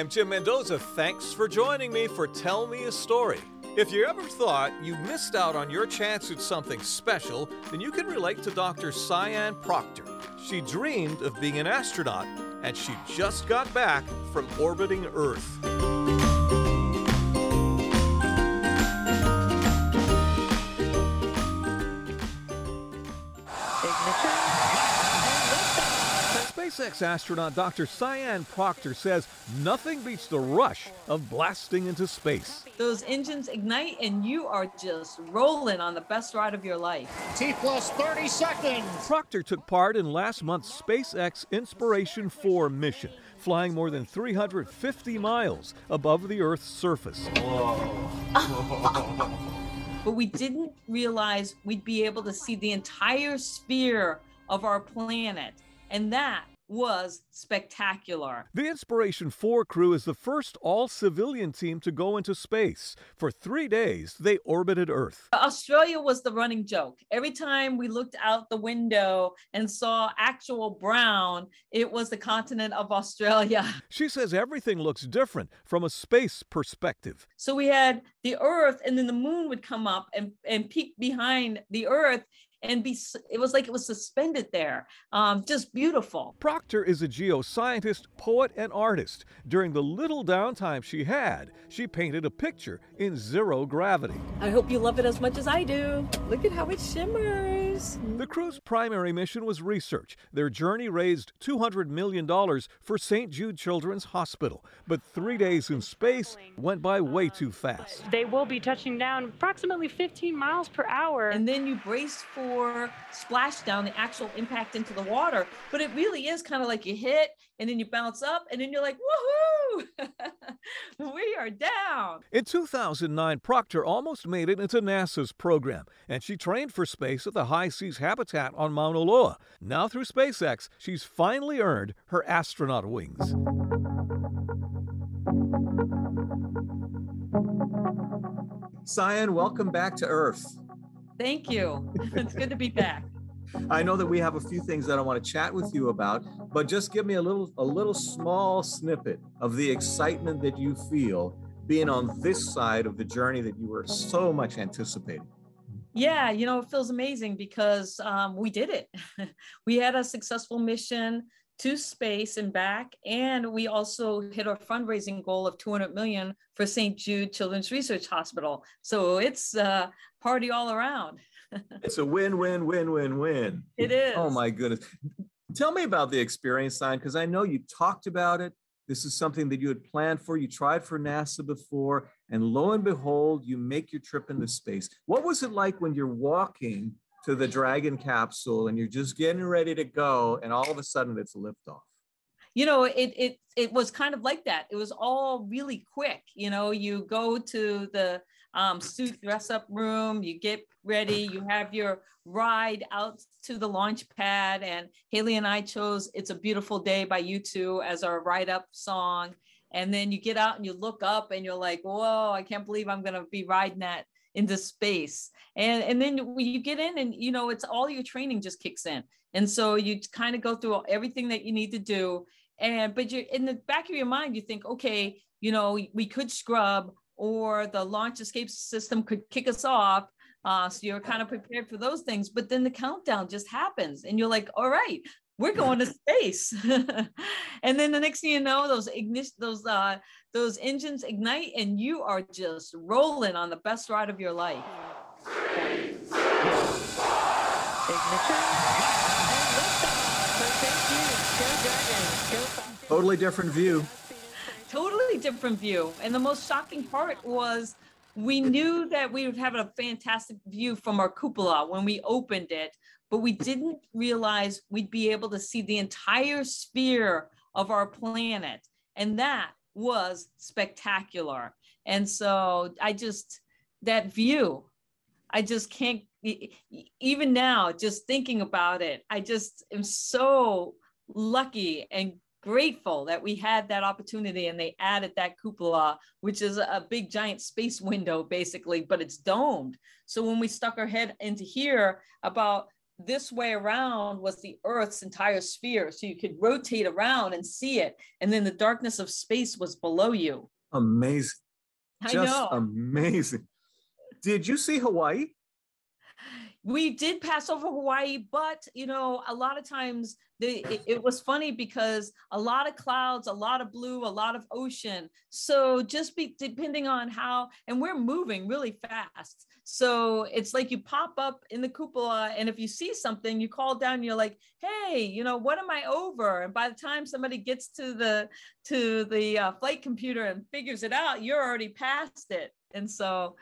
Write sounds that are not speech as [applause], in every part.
I'm Jim Mendoza. Thanks for joining me for Tell Me a Story. If you ever thought you missed out on your chance at something special, then you can relate to Dr. Sian Proctor. She dreamed of being an astronaut, and she just got back from orbiting Earth. SpaceX astronaut Dr. Sian Proctor says nothing beats the rush of blasting into space. Those engines ignite and you are just rolling on the best ride of your life. T plus 30 seconds. Proctor took part in last month's SpaceX Inspiration 4 mission, flying more than 350 miles above the Earth's surface. [laughs] but we didn't realize we'd be able to see the entire sphere of our planet. And that was spectacular. The Inspiration 4 crew is the first all civilian team to go into space. For three days, they orbited Earth. Australia was the running joke. Every time we looked out the window and saw actual brown, it was the continent of Australia. [laughs] She says everything looks different from a space perspective. So we had the Earth, and then the moon would come up and, and peek behind the Earth and be it was like it was suspended there um, just beautiful. Proctor is a geoscientist poet and artist. During the little downtime she had she painted a picture in zero gravity. I hope you love it as much as i do. Look at how it shimmers Mm-hmm. the crew's primary mission was research. Their journey raised $200 million for st jude children's hospital. But three days in space went by way too fast. They will be touching down approximately 15 miles per hour. And then you brace for for splashdown, the actual impact into the water. But it really is kind of like you hit and then you bounce up and then you're like, woohoo, [laughs] we are down. In 2009, Proctor almost made it into NASA's program, and she trained for space at the HI-SEAS Habitat on Mauna Loa. Now, through SpaceX, she's finally earned her astronaut wings. Sian, welcome back to Earth. Thank you. [laughs] it's good to be back. I know that we have a few things that I want to chat with you about, but just give me a little a little small snippet of the excitement that you feel being on this side of the journey that you were so much anticipating. Yeah, you know, it feels amazing because um, we did it. [laughs] we had a successful mission to space and back, and we also hit our fundraising goal of 200 million for St. Jude Children's Research Hospital. So it's uh, party all around. It's a win, win, win, win, win. It oh is. Oh my goodness. Tell me about the experience Sian, because I know you talked about it. This is something that you had planned for. You tried for NASA before, and lo and behold, you make your trip into space. What was it like when you're walking to the Dragon capsule and you're just getting ready to go, and all of a sudden it's a liftoff? you know it it it was kind of like that it was all really quick you know you go to the um, suit dress up room you get ready you have your ride out to the launch pad and Hayley and i chose it's a beautiful day by U2 as our ride up song. And then you get out and you look up and you're like whoa i can't believe i'm going to be riding that into space. And and then you get in and you know it's all your training just kicks in. And so you kind of go through everything that you need to do. And but you're in the back of your mind you think okay you know we could scrub or the launch escape system could kick us off uh, so you're kind of prepared for those things but then the countdown just happens and you're like all right we're going to space. [laughs] And then the next thing you know those ignition those uh those engines ignite and you are just rolling on the best ride of your life. Ignition. Totally different view. Different view. And the most shocking part was we knew that we would have a fantastic view from our cupola when we opened it, but we didn't realize we'd be able to see the entire sphere of our planet. And that was spectacular. And so I just, that view, I just can't, even now, just thinking about it, I just am so lucky and grateful that we had that opportunity and they added that cupola, which is a big giant space window basically, but it's domed. So when we stuck our head into here about this way around was the earth's entire sphere. So you could rotate around and see it and then the darkness of space was below you. Amazing. I just know. amazing. Did you see hawaii we did pass over Hawaii, but you know, a lot of times the, it, it, was funny because a lot of clouds, a lot of blue, a lot of ocean. So just be depending on how, and we're moving really fast. So it's like you pop up in the cupola, and if you see something, you call down. You're like, "Hey, you know, what am I over?" And by the time somebody gets to the to the uh, flight computer and figures it out, you're already past it. And so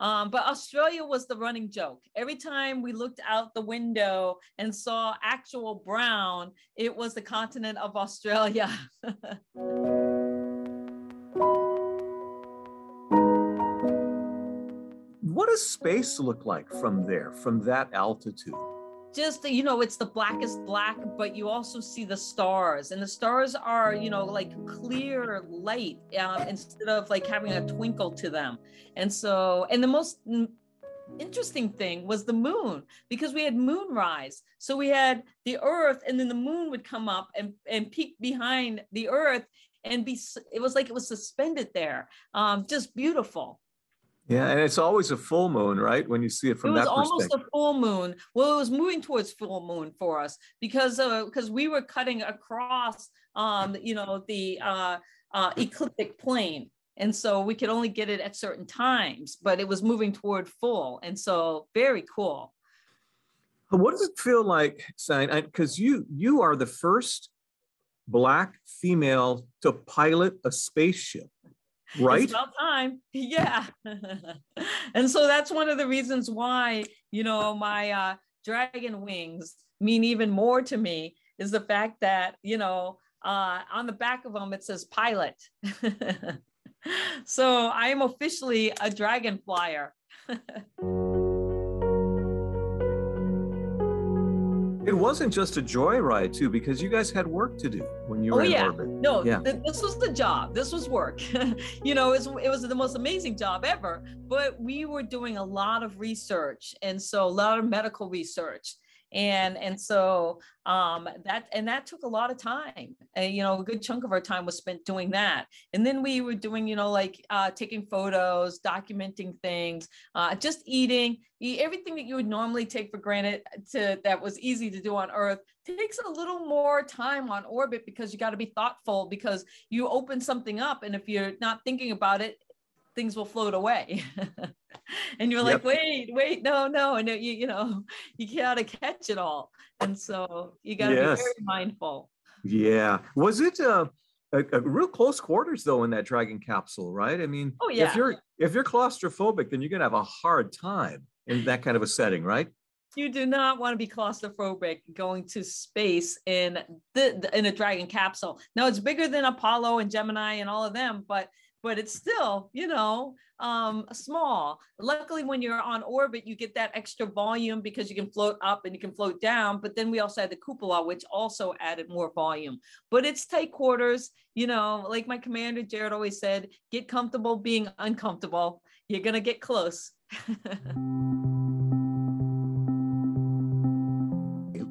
um, but Australia was the running joke. Every time we looked out the window and saw actual brown, it was the continent of Australia. [laughs] what does space look like from there, from that altitude? Just you know it's the blackest black but you also see the stars and the stars are you know like clear light um, instead of like having a twinkle to them. And so and the most interesting thing was the moon because we had moonrise so we had the earth and then the moon would come up and and peek behind the earth and be it was like it was suspended there um, just beautiful yeah, and it's always a full moon, right? When you see it from that perspective. It was almost a full moon. Well, it was moving towards full moon for us because because uh, we were cutting across, um, you know, the uh, uh, ecliptic plane, and so we could only get it at certain times. But it was moving toward full, and so very cool. What does it feel like, Sian? Because you you are the first black female to pilot a spaceship right? it's about time. [laughs] Yeah. [laughs] And so that's one of the reasons why you know my uh dragon wings mean even more to me is the fact that you know uh on the back of them it says pilot. [laughs] So i am officially a dragon flyer It wasn't just a joyride too, because you guys had work to do when you oh, were oh, in yeah. orbit. No, yeah. Th- this was the job. This was work. [laughs] you know, it was, it was the most amazing job ever. But we were doing a lot of research, and so a lot of medical research and and so um, that and that took a lot of time and you know a good chunk of our time was spent doing that and then we were doing you know like uh, taking photos documenting things uh, just eating everything that you would normally take for granted to that was easy to do on earth takes a little more time on orbit because you got to be thoughtful because you open something up and if you're not thinking about it things will float away. [laughs] [laughs] and you're like, yep. wait, wait, no, no. And you, you know, [laughs] you gotta catch it all. And so you gotta yes. be very mindful. Yeah. Was it uh, a, a, real close quarters though in that dragon capsule, right? I mean, oh yeah. If you're if you're claustrophobic, then you're gonna have a hard time in that kind of a setting, right? You do not want to be claustrophobic going to space in the in a dragon capsule. Now it's bigger than Apollo and Gemini and all of them, but but it's still, you know, um, small. Luckily, when you're on orbit, you get that extra volume because you can float up and you can float down. But then we also had the cupola, which also added more volume. But it's tight quarters, you know, like my commander Jared always said, get comfortable being uncomfortable. You're going to get close. [laughs]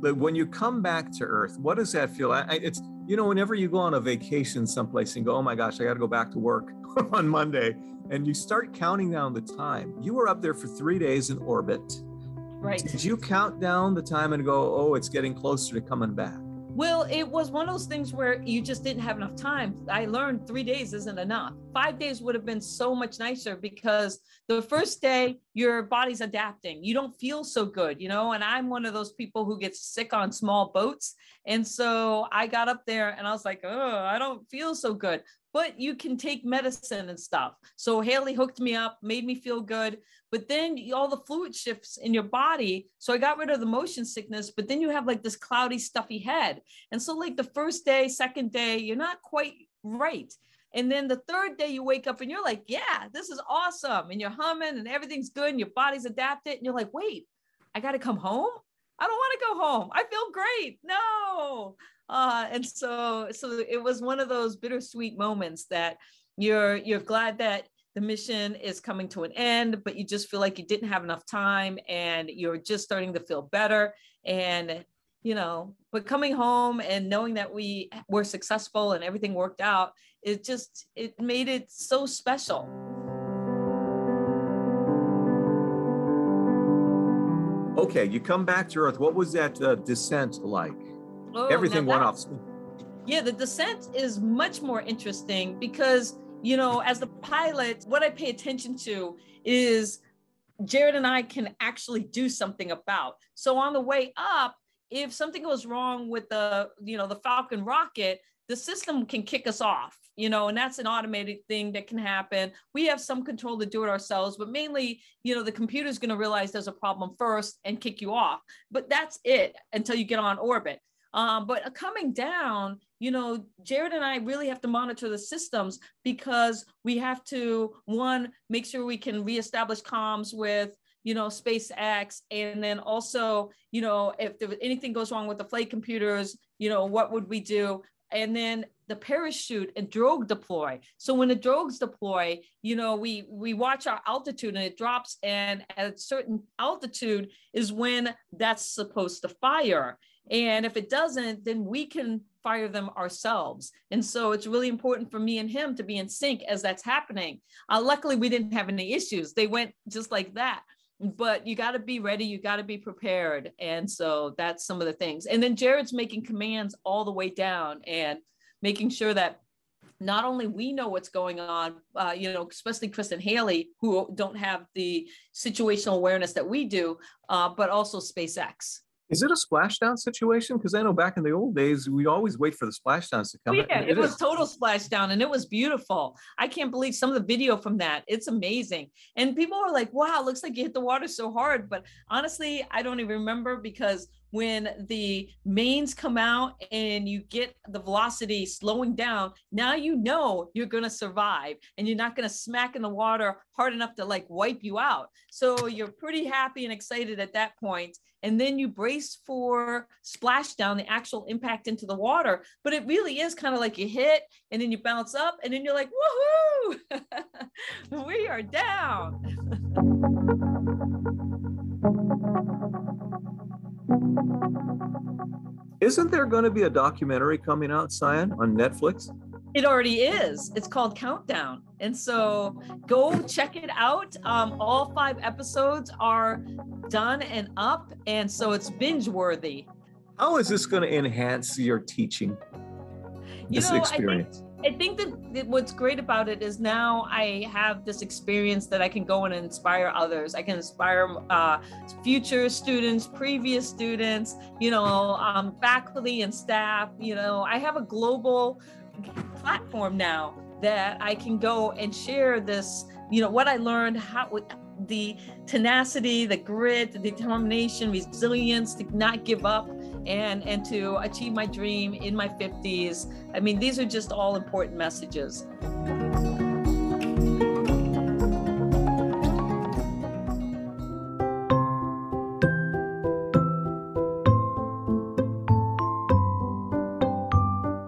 but when you come back to earth what does that feel it's you know whenever you go on a vacation someplace and go oh my gosh i got to go back to work [laughs] on monday and you start counting down the time you were up there for three days in orbit. Right. Did you count down the time and go oh it's getting closer to coming back well, it was one of those things where you just didn't have enough time. I learned three days isn't enough. Five days would have been so much nicer because the first day your body's adapting. You don't feel so good, you know. And I'm one of those people who gets sick on small boats. And so I got up there and I was like, oh, I don't feel so good. But you can take medicine and stuff. So Hayley hooked me up, made me feel good. But then all the fluid shifts in your body. So I got rid of the motion sickness, but then you have like this cloudy, stuffy head. And so, like the first day, second day, you're not quite right. And then the third day you wake up and you're like, yeah, this is awesome. And you're humming and everything's good and your body's adapted. And you're like, wait, I got to come home. I don't want to go home. I feel great. No. Uh, and so, so it was one of those bittersweet moments that you're, you're glad that the mission is coming to an end, but you just feel like you didn't have enough time and you're just starting to feel better. And, you know, but coming home and knowing that we were successful and everything worked out, it just, it made it so special. Okay, you come back to Earth. What was that uh, descent like? Oh, Everything went off. Yeah, the descent is much more interesting because, you know, as the pilot, what I pay attention to is Jared and I can actually do something about. So on the way up, if something goes wrong with the, you know, the Falcon rocket, the system can kick us off you know and that's an automated thing that can happen we have some control to do it ourselves but mainly you know the computer's going to realize there's a problem first and kick you off but that's it until you get on orbit um, but coming down you know jared and i really have to monitor the systems because we have to one make sure we can reestablish comms with you know spacex and then also you know if there, anything goes wrong with the flight computers you know what would we do and then the parachute and drogue deploy. So when the drogues deploy, you know, we we watch our altitude and it drops, and at a certain altitude is when that's supposed to fire. And if it doesn't, then we can fire them ourselves. And so it's really important for me and him to be in sync as that's happening. Uh, luckily, we didn't have any issues. They went just like that but you got to be ready you got to be prepared and so that's some of the things and then jared's making commands all the way down and making sure that not only we know what's going on, uh, you know, especially Chris and Hayley, who don't have the situational awareness that we do, uh, but also SpaceX. Is it a splashdown situation? Because I know back in the old days, we always wait for the splashdowns to come. Yeah, it, it was total splashdown and it was beautiful. I can't believe some of the video from that. It's amazing. And people are like, wow, looks like you hit the water so hard. But honestly, I don't even remember because when the mains come out and you get the velocity slowing down, now you know you're going to survive and you're not going to smack in the water hard enough to like wipe you out. So you're pretty happy and excited at that point. And then you brace for splashdown, the actual impact into the water. But it really is kind of like you hit and then you bounce up and then you're like, woohoo, [laughs] we are down. [laughs] Isn't there going to be a documentary coming out, Sian, on Netflix? It already is. It's called Countdown. And so go check it out. Um, all five episodes are done and up. And so it's binge worthy. How is this going to enhance your teaching? This know, experience? I think that what's great about it is now I have this experience that I can go and inspire others. I can inspire uh, future students, previous students, you know, um, faculty and staff. You know, I have a global platform now that I can go and share this, you know, what I learned, how the tenacity, the grit, the determination, resilience to not give up and and to achieve my dream in my 50s. I mean, these are just all important messages.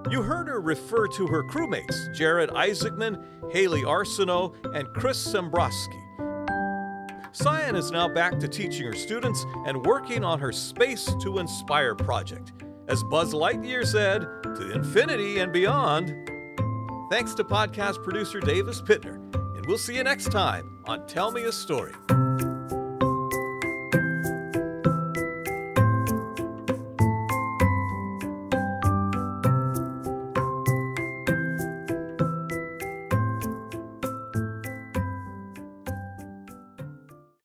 You heard her refer to her crewmates, Jared Isaacman, Hayley Arceneaux, and Chris Sembroski. Sian is now back to teaching her students and working on her Space to Inspire project. As Buzz Lightyear said, to infinity and beyond. Thanks to podcast producer Davis Pittner, and we'll see you next time on Tell Me a Story.